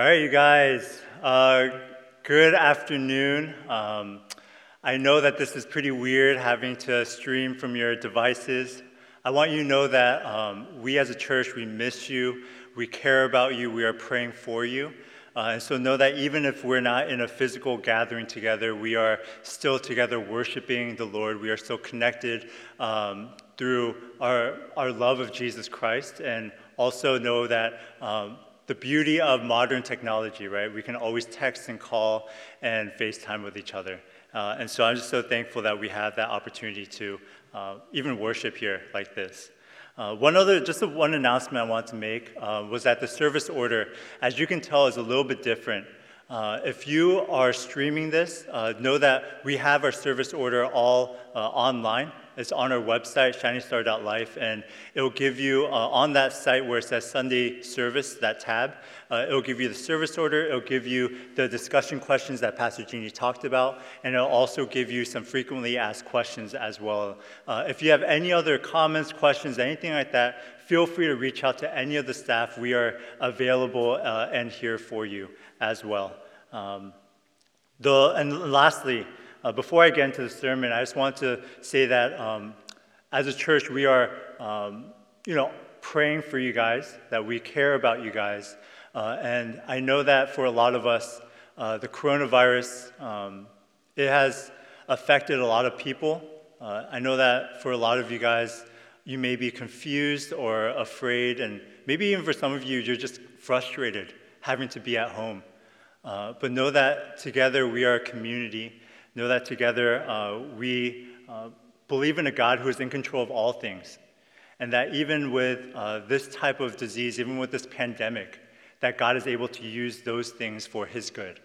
All right, you guys, uh, good afternoon. Um, I know that this is pretty weird having to stream from your devices. I want you to know that um, we as a church, we miss you, we care about you, we are praying for you. Uh, and so know that even if we're not in a physical gathering together, we are still together worshiping the Lord. We are still connected um, through our, our love of Jesus Christ. And also know that um, the beauty of modern technology, right? We can always text and call and FaceTime with each other. Uh, and so I'm just so thankful that we have that opportunity to uh, even worship here like this. Uh, one other, just one announcement I want to make uh, was that the service order, as you can tell, is a little bit different. Uh, if you are streaming this, uh, know that we have our service order all online. It's on our website, shiningstar.life, and it'll give you uh, on that site where it says Sunday service, that tab, uh, it'll give you the service order, it'll give you the discussion questions that Pastor Jeannie talked about, and it'll also give you some frequently asked questions as well. Uh, if you have any other comments, questions, anything like that, feel free to reach out to any of the staff. We are available uh, and here for you as well. Um, the, and lastly, uh, before I get into the sermon, I just want to say that um, as a church, we are, um, you know, praying for you guys, that we care about you guys. Uh, and I know that for a lot of us, uh, the coronavirus, um, it has affected a lot of people. Uh, I know that for a lot of you guys, you may be confused or afraid, and maybe even for some of you, you're just frustrated having to be at home. Uh, but know that together we are a community Know that together uh, we uh, believe in a God who is in control of all things. And that even with uh, this type of disease, even with this pandemic, that God is able to use those things for His good,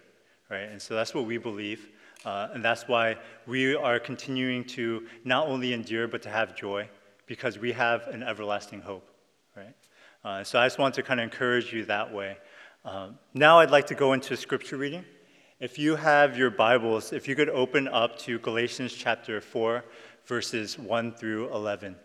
right? And so that's what we believe. Uh, and that's why we are continuing to not only endure, but to have joy, because we have an everlasting hope, right? Uh, so I just want to kind of encourage you that way. Um, now I'd like to go into scripture reading. If you have your Bibles, if you could open up to Galatians chapter 4, verses 1 through 11.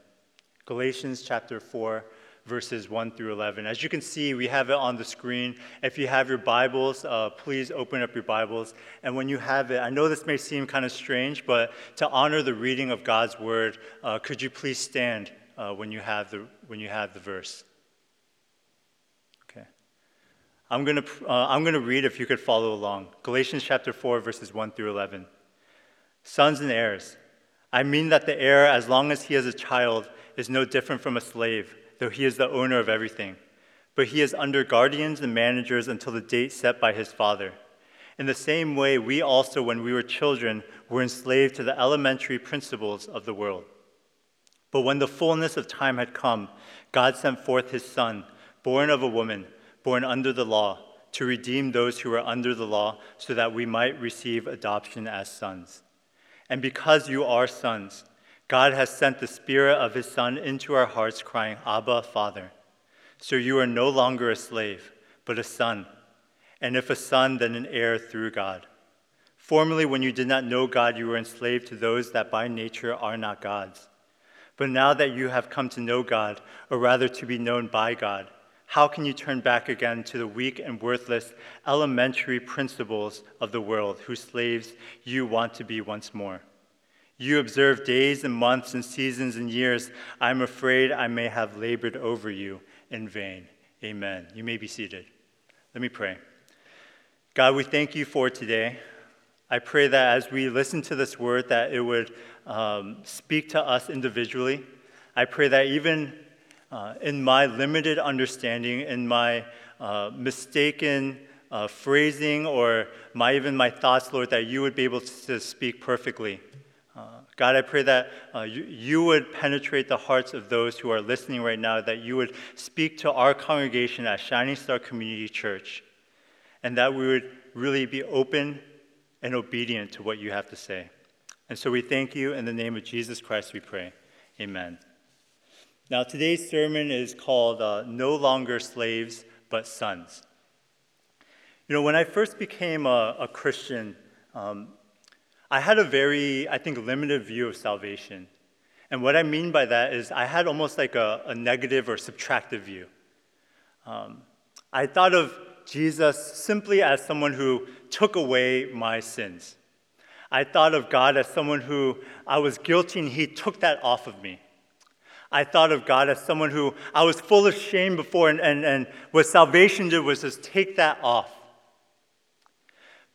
Galatians chapter 4, verses 1 through 11. As you can see, we have it on the screen. If you have your Bibles, uh, please open up your Bibles. And when you have it, I know this may seem kind of strange, but to honor the reading of God's word, uh, could you please stand uh, when, you have the, when you have the verse? I'm going to uh, I'm going to read if you could follow along. Galatians chapter 4, verses 1 through 11. Sons and heirs, I mean that the heir, as long as he is a child, is no different from a slave, though he is the owner of everything. But he is under guardians and managers until the date set by his father. In the same way, we also, when we were children, were enslaved to the elementary principles of the world. But when the fullness of time had come, God sent forth his Son, born of a woman born under the law, to redeem those who are under the law, so that we might receive adoption as sons. And because you are sons, God has sent the Spirit of His Son into our hearts, crying, Abba, Father. So you are no longer a slave, but a son. And if a son, then an heir through God. Formerly, when you did not know God, you were enslaved to those that by nature are not God's. But now that you have come to know God, or rather to be known by God, how can you turn back again to the weak and worthless elementary principles of the world, whose slaves you want to be once more? You observe days and months and seasons and years. I'm afraid I may have labored over you in vain. Amen. You may be seated. Let me pray. God, we thank you for today. I pray that as we listen to this word, that it would um, speak to us individually. I pray that even uh, in my limited understanding, in my uh, mistaken uh, phrasing, or my, even my thoughts, Lord, that you would be able to, speak perfectly. Uh, God, I pray that uh, you, you would penetrate the hearts of those who are listening right now, that you would speak to our congregation at Shining Star Community Church, and that we would really be open and obedient to what you have to say. And so we thank you. In the name of Jesus Christ, we pray. Amen. Now, today's sermon is called uh, No Longer Slaves, but Sons. You know, when I first became a, a Christian, um, I had a very, I think, limited view of salvation. And what I mean by that is I had almost like a, a negative or subtractive view. Um, I thought of Jesus simply as someone who took away my sins. I thought of God as someone who I was guilty and He took that off of me. I thought of God as someone who I was full of shame before, and, and, and what salvation did was just take that off.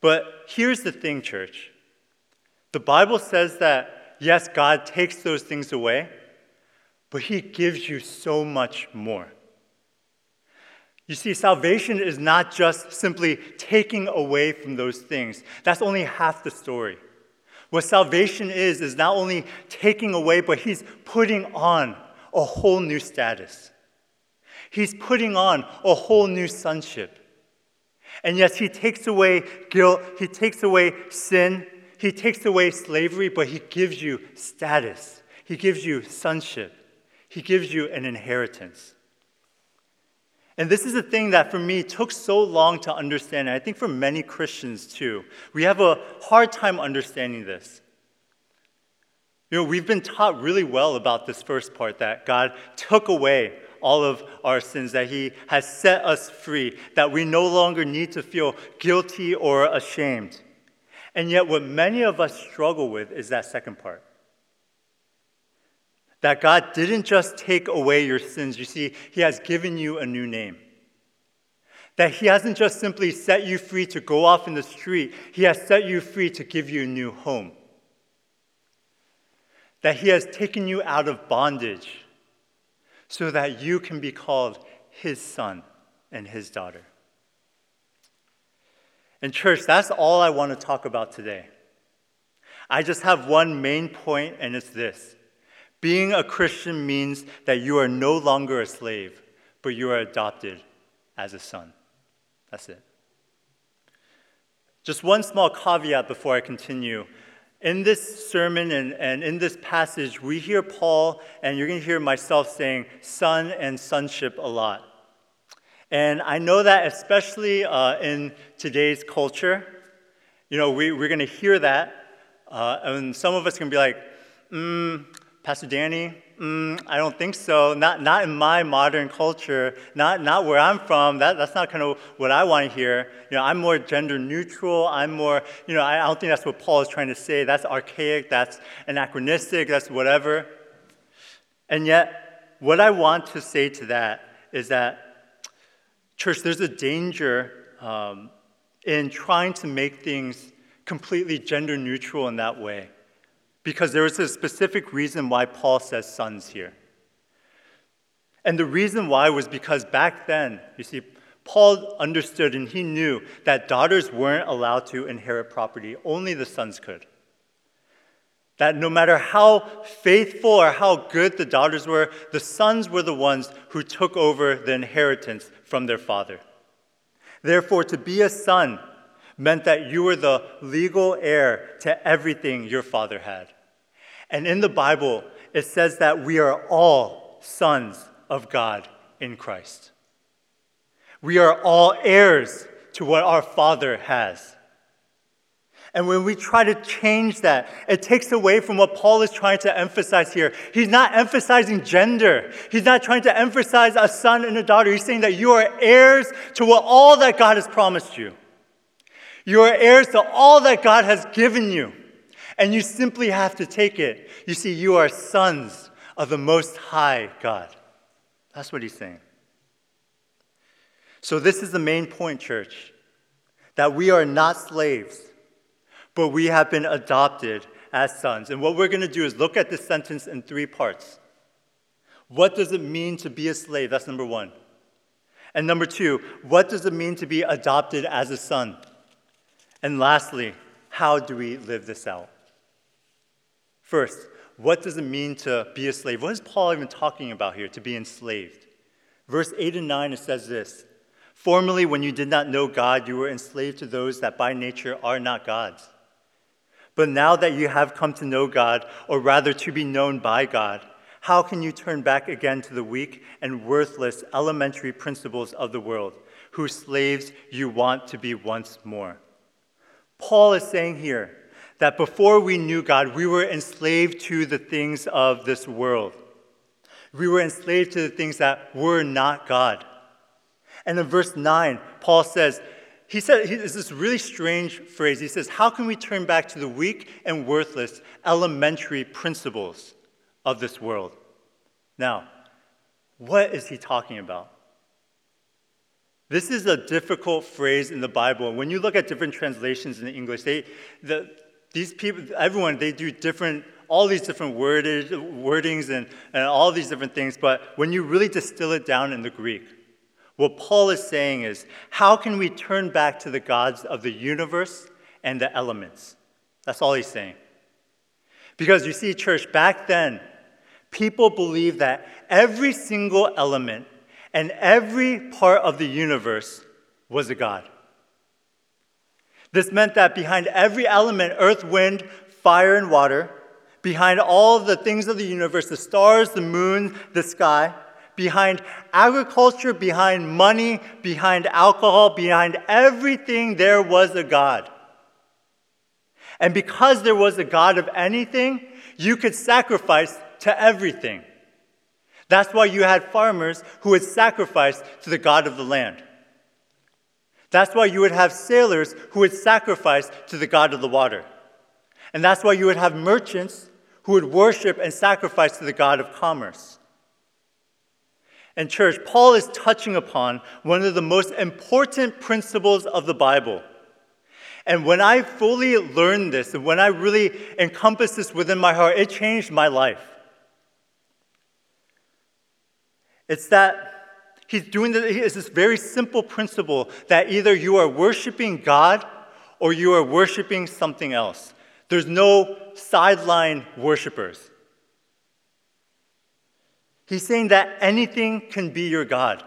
But here's the thing, church the Bible says that, yes, God takes those things away, but He gives you so much more. You see, salvation is not just simply taking away from those things. That's only half the story. What salvation is, is not only taking away, but He's putting on a whole new status. He's putting on a whole new sonship. And yes, He takes away guilt, He takes away sin, He takes away slavery, but He gives you status. He gives you sonship. He gives you an inheritance. And this is a thing that for me took so long to understand, and I think for many Christians too. We have a hard time understanding this. You know, we've been taught really well about this first part that God took away all of our sins, that He has set us free, that we no longer need to feel guilty or ashamed. And yet, what many of us struggle with is that second part. That God didn't just take away your sins. You see, He has given you a new name. That He hasn't just simply set you free to go off in the street, He has set you free to give you a new home. That He has taken you out of bondage so that you can be called His son and His daughter. And, church, that's all I want to talk about today. I just have one main point, and it's this being a Christian means that you are no longer a slave, but you are adopted as a son. That's it. Just one small caveat before I continue. In this sermon and, and in this passage, we hear Paul, and you're going to hear myself saying son and sonship a lot. And I know that especially uh, in today's culture, you know, we, we're going to hear that, uh, and some of us can be like, mm, Pastor Danny, mm, I don't think so. Not, not in my modern culture, not, not where I'm from. That, that's not kind of what I want to hear. You know, I'm more gender neutral. I'm more, you know, I don't think that's what Paul is trying to say. That's archaic, that's anachronistic, that's whatever. And yet, what I want to say to that is that, church, there's a danger um, in trying to make things completely gender neutral in that way because there is a specific reason why Paul says sons here. And the reason why was because back then, you see, Paul understood and he knew that daughters weren't allowed to inherit property, only the sons could. That no matter how faithful or how good the daughters were, the sons were the ones who took over the inheritance from their father. Therefore, to be a son meant that you were the legal heir to everything your father had. And in the Bible, it says that we are all sons of God in Christ. We are all heirs to what our Father has. And when we try to change that, it takes away from what Paul is trying to emphasize here. He's not emphasizing gender. He's not trying to emphasize a son and a daughter. He's saying that you are heirs to what all that God has promised you. You are heirs to all that God has given you and you simply have to take it. You see, you are sons of the Most High God. That's what he's saying. So, this is the main point, church that we are not slaves, but we have been adopted as sons. And what we're going to do is look at this sentence in three parts. What does it mean to be a slave? That's number one. And number two, what does it mean to be adopted as a son? And lastly, how do we live this out? First, what does it mean to be a slave? What is Paul even talking about here, to be enslaved? Verse 8 and 9, it says this Formerly, when you did not know God, you were enslaved to those that by nature are not God's. But now that you have come to know God, or rather to be known by God, how can you turn back again to the weak and worthless elementary principles of the world, whose slaves you want to be once more? Paul is saying here, that before we knew God, we were enslaved to the things of this world. We were enslaved to the things that were not God. And in verse 9, Paul says, he said, it's this really strange phrase. He says, How can we turn back to the weak and worthless elementary principles of this world? Now, what is he talking about? This is a difficult phrase in the Bible. When you look at different translations in English, they, the, these people, everyone, they do different, all these different worded, wordings and, and all these different things. But when you really distill it down in the Greek, what Paul is saying is, how can we turn back to the gods of the universe and the elements? That's all he's saying. Because you see, church, back then, people believed that every single element and every part of the universe was a God. This meant that behind every element earth, wind, fire, and water behind all the things of the universe the stars, the moon, the sky behind agriculture, behind money, behind alcohol, behind everything, there was a God. And because there was a God of anything, you could sacrifice to everything. That's why you had farmers who would sacrifice to the God of the land. That's why you would have sailors who would sacrifice to the God of the water. And that's why you would have merchants who would worship and sacrifice to the God of commerce. And, church, Paul is touching upon one of the most important principles of the Bible. And when I fully learned this, and when I really encompassed this within my heart, it changed my life. It's that he's doing this, it's this very simple principle that either you are worshiping God or you are worshiping something else. There's no sideline worshipers. He's saying that anything can be your God.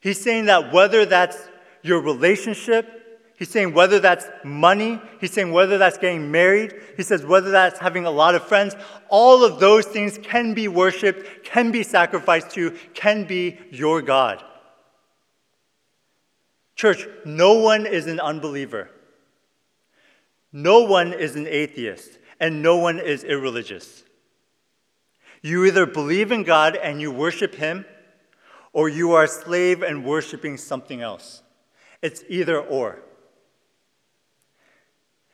He's saying that whether that's your relationship, He's saying whether that's money, he's saying whether that's getting married, he says whether that's having a lot of friends, all of those things can be worshiped, can be sacrificed to, can be your God. Church, no one is an unbeliever. No one is an atheist, and no one is irreligious. You either believe in God and you worship Him, or you are a slave and worshiping something else. It's either or.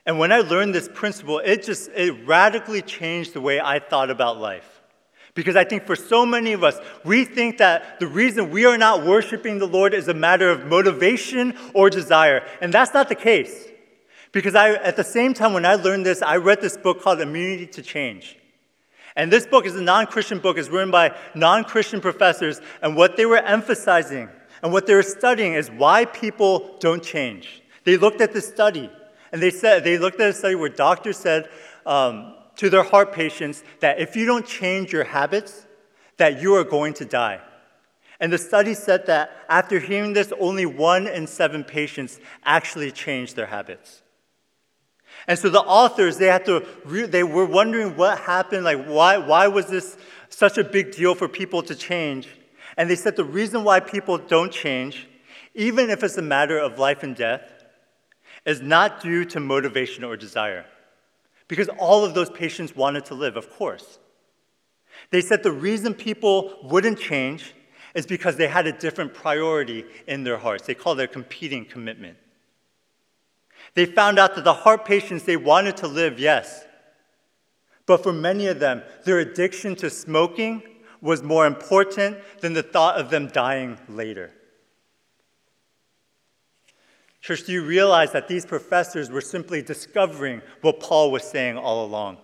And when I learned this principle, it just it radically changed the way I thought about life. Because I think for so many of us, we think that the reason we are not worshiping the Lord is a matter of motivation or desire. And that's not the case. Because I, at the same time, when I learned this, I read this book called Immunity to Change. And this book is a non Christian book, it's written by non Christian professors. And what they were emphasizing and what they were studying is why people don't change. They looked at this study and they said they looked at a study where doctors said um, to their heart patients that if you don't change your habits, that you are going to die. And the study said that after hearing this, only one in seven patients actually changed their habits. And so the authors, they had to, re- they were wondering what happened, like why, why was this such a big deal for people to change? And they said the reason why people don't change, even if it's a matter of life and death, is not due to motivation or desire. Because all of those patients wanted to live, of course. They said the reason people wouldn't change is because they had a different priority in their hearts. They called it a competing commitment. They found out that the heart patients, they wanted to live, yes. But for many of them, their addiction to smoking was more important than the thought of them dying later. Church, do you realize that these professors were simply discovering what Paul was saying all along?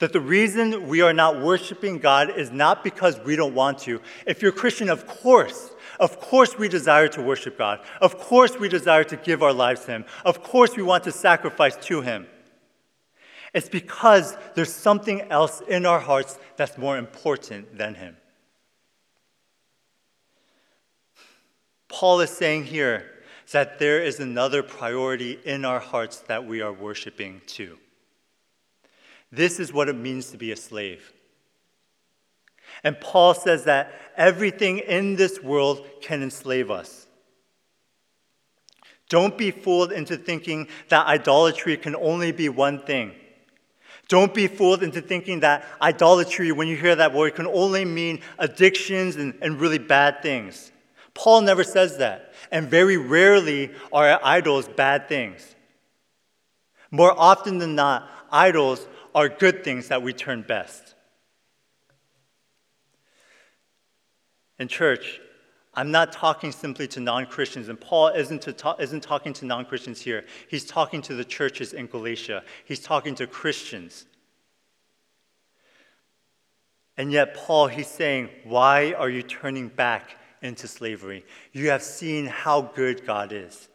That the reason we are not worshiping God is not because we don't want to. If you're Christian, of course, of course we desire to worship God. Of course we desire to give our lives to Him. Of course we want to sacrifice to Him. It's because there's something else in our hearts that's more important than Him. Paul is saying here that there is another priority in our hearts that we are worshiping too. This is what it means to be a slave. And Paul says that everything in this world can enslave us. Don't be fooled into thinking that idolatry can only be one thing. Don't be fooled into thinking that idolatry, when you hear that word, can only mean addictions and, and really bad things. Paul never says that. And very rarely are idols bad things. More often than not, idols are good things that we turn best. In church, I'm not talking simply to non Christians, and Paul isn't, talk, isn't talking to non Christians here. He's talking to the churches in Galatia, he's talking to Christians. And yet, Paul, he's saying, Why are you turning back into slavery? You have seen how good God is.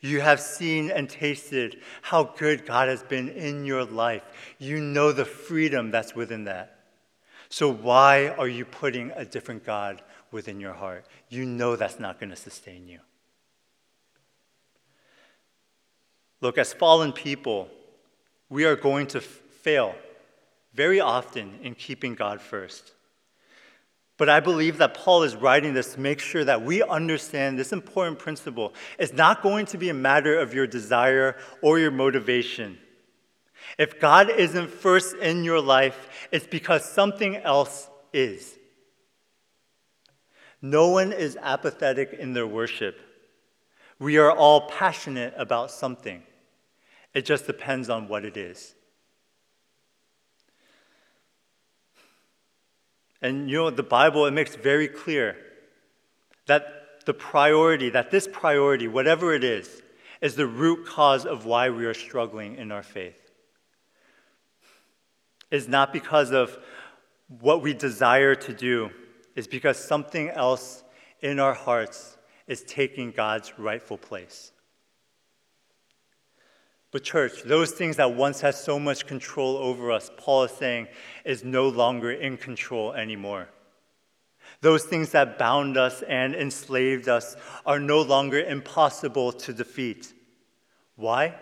You have seen and tasted how good God has been in your life. You know the freedom that's within that. So, why are you putting a different God within your heart? You know that's not going to sustain you. Look, as fallen people, we are going to f- fail very often in keeping God first. But I believe that Paul is writing this to make sure that we understand this important principle. It's not going to be a matter of your desire or your motivation. If God isn't first in your life, it's because something else is. No one is apathetic in their worship. We are all passionate about something. It just depends on what it is. And you know, the Bible, it makes very clear that the priority, that this priority, whatever it is, is the root cause of why we are struggling in our faith. It's not because of what we desire to do, it's because something else in our hearts is taking God's rightful place. But, church, those things that once had so much control over us, Paul is saying, is no longer in control anymore. Those things that bound us and enslaved us are no longer impossible to defeat. Why?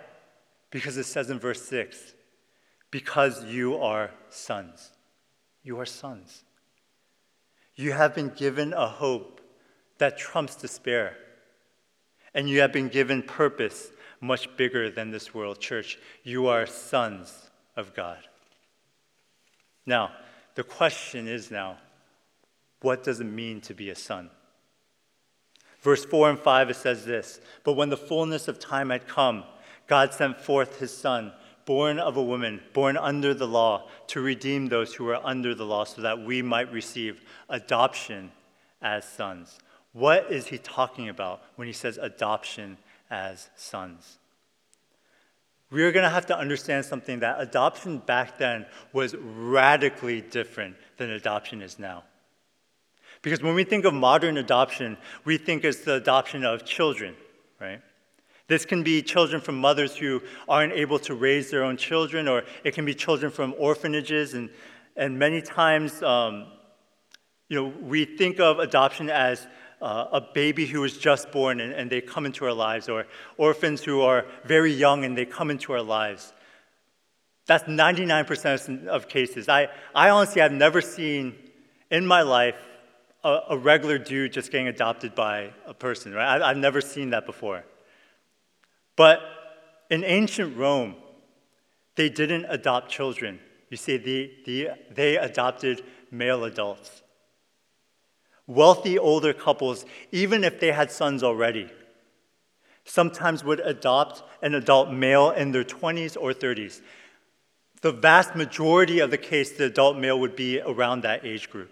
Because it says in verse 6 because you are sons. You are sons. You have been given a hope that trumps despair, and you have been given purpose much bigger than this world. Church, you are sons of God. Now, the question is now, what does it mean to be a son? Verse 4 and 5, it says this But when the fullness of time had come, God sent forth his son, born of a woman, born under the law, to redeem those who were under the law, so that we might receive adoption as sons. What is he talking about when he says adoption as sons. We are going to have to understand something that adoption back then was radically different than adoption is now. Because when we think of modern adoption, we think it's the adoption of children, right? This can be children from mothers who aren't able to raise their own children, or it can be children from orphanages. And, and many times, um, you know, we think of adoption as uh, a baby who is just born and, and they come into our lives, or orphans who are very young and they come into our lives. That's 99% of cases. I, I honestly have never seen in my life a, a regular dude just getting adopted by a person, right? I, I've never seen that before. But in ancient Rome, they didn't adopt children. You see, the, the, they adopted male adults. Wealthy older couples, even if they had sons already, sometimes would adopt an adult male in their 20s or 30s. The vast majority of the case, the adult male would be around that age group.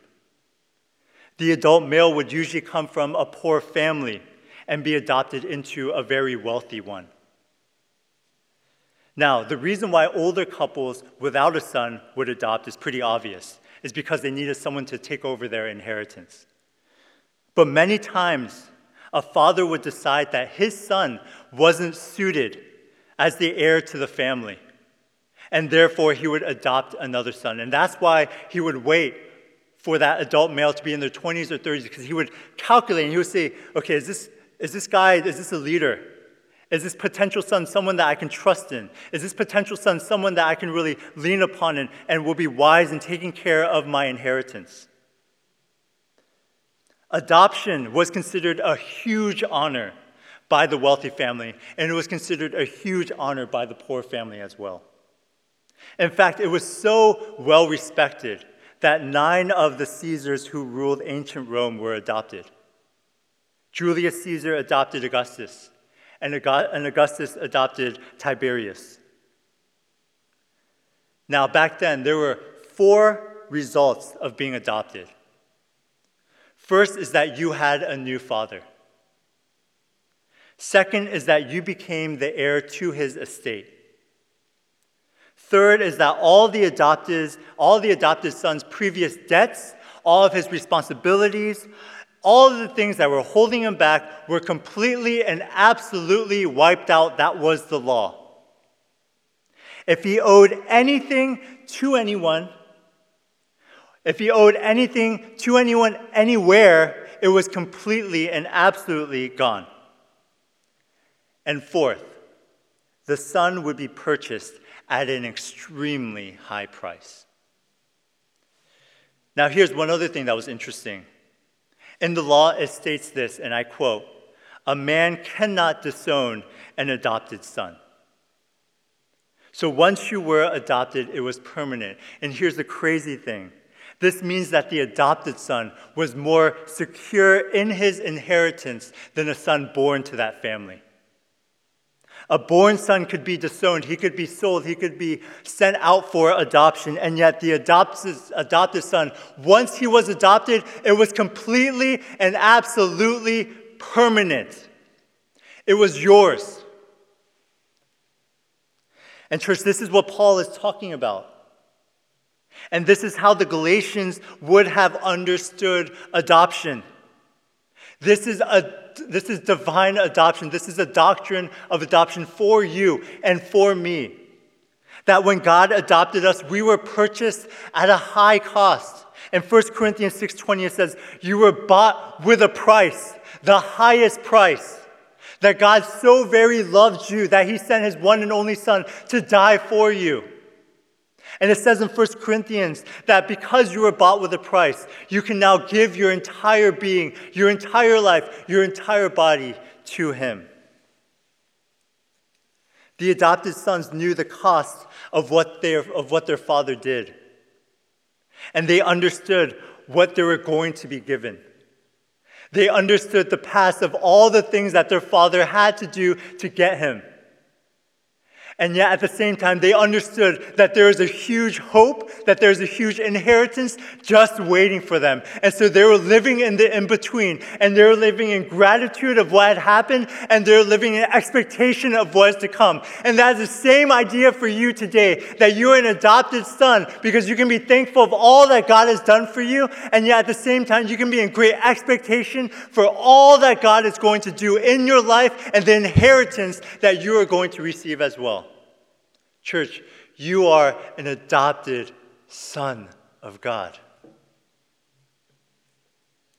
The adult male would usually come from a poor family and be adopted into a very wealthy one. Now, the reason why older couples without a son would adopt is pretty obvious. Is because they needed someone to take over their inheritance. But many times, a father would decide that his son wasn't suited as the heir to the family. And therefore, he would adopt another son. And that's why he would wait for that adult male to be in their 20s or 30s, because he would calculate and he would say, okay, is this, is this guy, is this a leader? Is this potential son someone that I can trust in? Is this potential son someone that I can really lean upon and, and will be wise in taking care of my inheritance? Adoption was considered a huge honor by the wealthy family, and it was considered a huge honor by the poor family as well. In fact, it was so well respected that nine of the Caesars who ruled ancient Rome were adopted. Julius Caesar adopted Augustus, and Augustus adopted Tiberius. Now, back then, there were four results of being adopted. First is that you had a new father. Second is that you became the heir to his estate. Third is that all the adopted, all the adopted son's previous debts, all of his responsibilities, all of the things that were holding him back were completely and absolutely wiped out. That was the law. If he owed anything to anyone, if he owed anything to anyone anywhere, it was completely and absolutely gone. And fourth, the son would be purchased at an extremely high price. Now, here's one other thing that was interesting. In the law, it states this, and I quote A man cannot disown an adopted son. So once you were adopted, it was permanent. And here's the crazy thing this means that the adopted son was more secure in his inheritance than a son born to that family. A born son could be disowned, he could be sold, he could be sent out for adoption, and yet the adopted, son, once he was adopted, it was completely and absolutely permanent. It was yours. And, church, this is what Paul is talking about. And this is how the Galatians would have understood adoption. This is, a, this is divine adoption. This is a doctrine of adoption for you and for me. That when God adopted us, we were purchased at a high cost. In 1 Corinthians 6:20 it says, "You were bought with a price, the highest price." That God so very loved you that he sent his one and only son to die for you. And it says in 1 Corinthians that because you were bought with a price, you can now give your entire being, your entire life, your entire body to Him. The adopted sons knew the cost of what, their, of what their father did. And they understood what they were going to be given. They understood the past of all the things that their father had to do to get him. And yet, at the same time, they understood that there is a huge hope, that there's a huge inheritance just waiting for them. And so they were living in the in between, and they're living in gratitude of what had happened, and they're living in expectation of what is to come. And that is the same idea for you today that you're an adopted son because you can be thankful of all that God has done for you, and yet at the same time, you can be in great expectation for all that God is going to do in your life and the inheritance that you are going to receive as well. Church, you are an adopted son of God.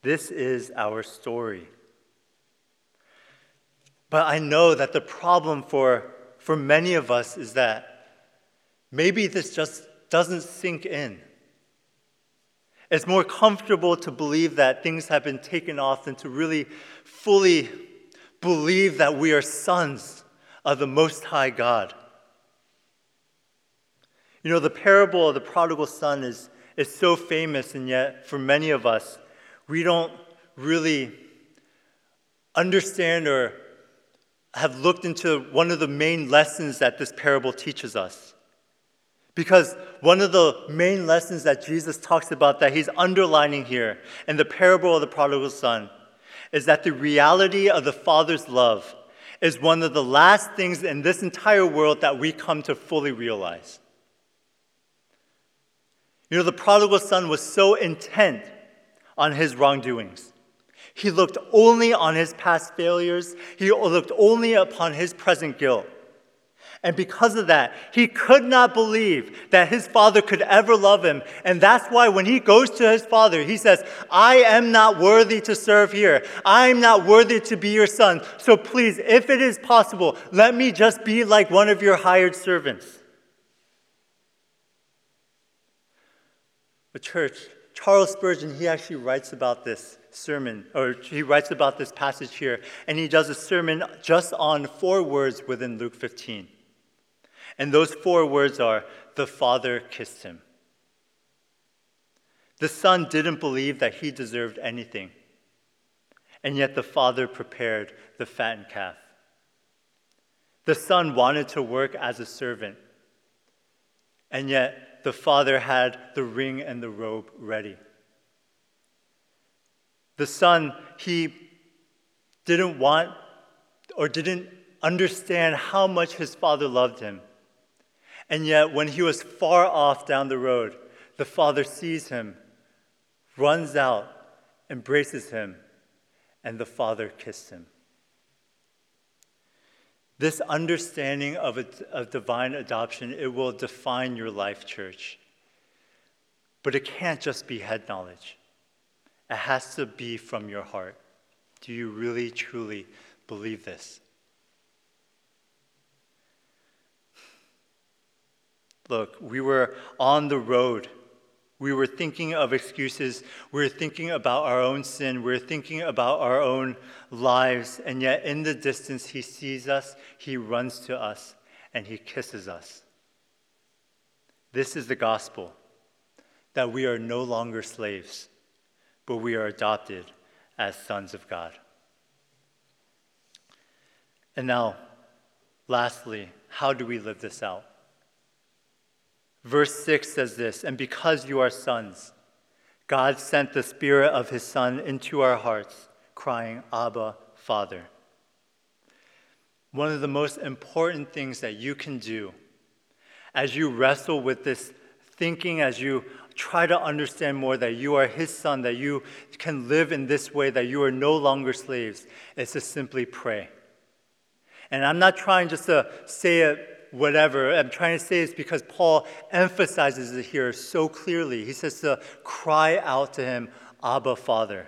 This is our story. But I know that the problem for, for many of us is that maybe this just doesn't sink in. It's more comfortable to believe that things have been taken off than to really fully believe that we are sons of the Most High God. You know, the parable of the prodigal son is, is so famous, and yet for many of us, we don't really understand or have looked into one of the main lessons that this parable teaches us. Because one of the main lessons that Jesus talks about that he's underlining here in the parable of the prodigal son is that the reality of the Father's love is one of the last things in this entire world that we come to fully realize. You know, the prodigal son was so intent on his wrongdoings. He looked only on his past failures, he looked only upon his present guilt. And because of that, he could not believe that his father could ever love him. And that's why when he goes to his father, he says, I am not worthy to serve here. I am not worthy to be your son. So please, if it is possible, let me just be like one of your hired servants. But, church, Charles Spurgeon, he actually writes about this sermon, or he writes about this passage here, and he does a sermon just on four words within Luke 15. And those four words are the Father kissed him. The Son didn't believe that he deserved anything, and yet the Father prepared the fattened calf. The Son wanted to work as a servant, and yet the Father had the ring and the robe ready. The Son, he didn't want or didn't understand how much his Father loved him. And yet, when he was far off down the road, the Father sees him, runs out, embraces him, and the Father kissed him. This understanding of, a, of divine adoption, it will define your life, church. But it can't just be head knowledge. It has to be from your heart. Do you really, truly believe this? Look, we were on the road. We were thinking of excuses. We were thinking about our own sin. We were thinking about our own lives. And yet, in the distance, He sees us, He runs to us, and He kisses us. This is the gospel that we are no longer slaves but we are adopted as sons of God. And now, lastly, how do we live this out? Verse 6 says this And because you are sons, God sent the Spirit of His Son into our hearts, crying, Abba, Father. One of the most important things that you can do as you wrestle with this thinking, as you try to understand more that you are His son, that you can live in this way, that you are no longer slaves, is to simply pray. And I'm not trying just to say it whatever. I'm trying to say this because Paul emphasizes it here so clearly. He says to cry out to him, Abba, Father.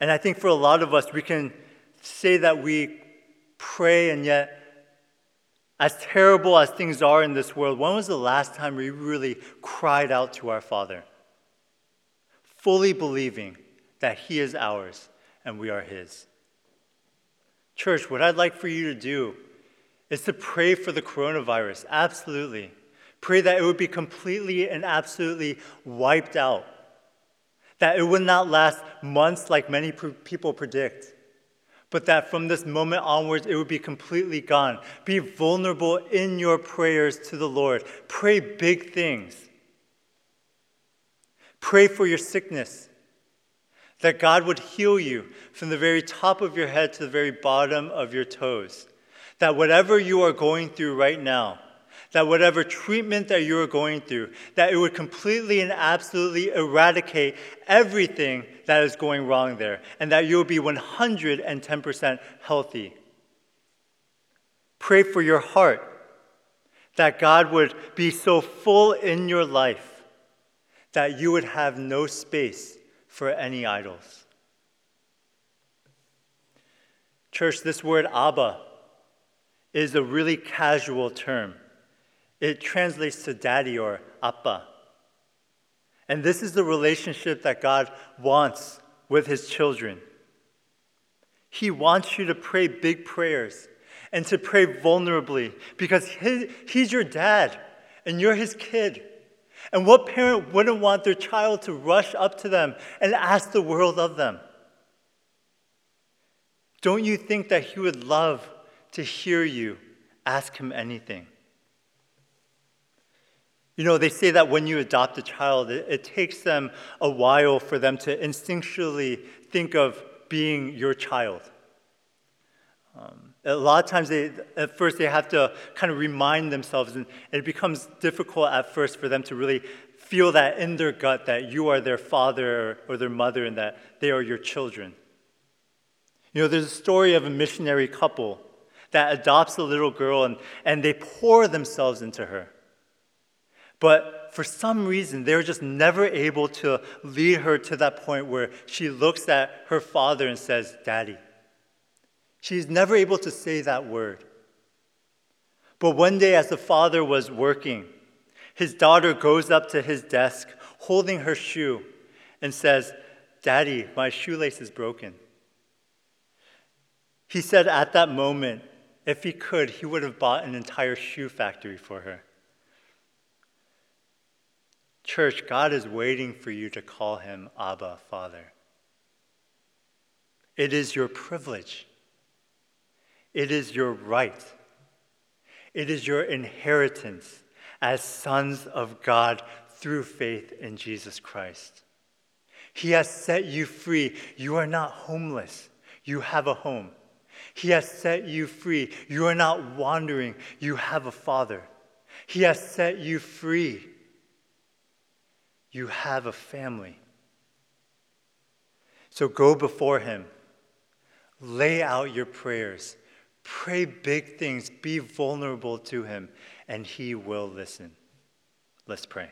And I think for a lot of us, we can say that we pray and yet as terrible as things are in this world, when was the last time we really cried out to our Father? Fully believing that He is ours and we are His. Church, what I'd like for you to do is to pray for the coronavirus. Absolutely. Pray that it would be completely and absolutely wiped out, that it would not last months like many people predict but that from this moment onwards it would be completely gone. Be vulnerable in your prayers to the Lord. Pray big things. Pray for your sickness, that God would heal you from the very top of your head to the very bottom of your toes. That whatever you are going through right now, that whatever treatment that you are going through, that it would completely and absolutely eradicate everything that is going wrong there, and that you will be 110% healthy. Pray for your heart, that God would be so full in your life that you would have no space for any idols. Church, this word Abba is a really casual term. It translates to daddy or appa. And this is the relationship that God wants with his children. He wants you to pray big prayers and to pray vulnerably because he's your dad and you're his kid. And what parent wouldn't want their child to rush up to them and ask the world of them? Don't you think that he would love to hear you ask him anything? You know, they say that when you adopt a child, it, it, takes them a while for them to instinctually think of being your child. Um, a lot of times, they, at first, they have to kind of remind themselves, and it becomes difficult at first for them to really feel that in their gut that you are their father or their mother and that they are your children. You know, there's a story of a missionary couple that adopts a little girl and, and they pour themselves into her. But for some reason, they were just never able to lead her to that point where she looks at her father and says, Daddy. She's never able to say that word. But one day, as the father was working, his daughter goes up to his desk holding her shoe and says, Daddy, my shoelace is broken. He said at that moment, If he could, he would have bought an entire shoe factory for her. Church, God is waiting for you to call him Abba, Father. It is your privilege. It is your right. It is your inheritance as sons of God through faith in Jesus Christ. He has set you free. You are not homeless, you have a home. He has set you free. You are not wandering, you have a father. He has set you free. You have a family. So go before him. Lay out your prayers. Pray big things. Be vulnerable to him, and he will listen. Let's pray.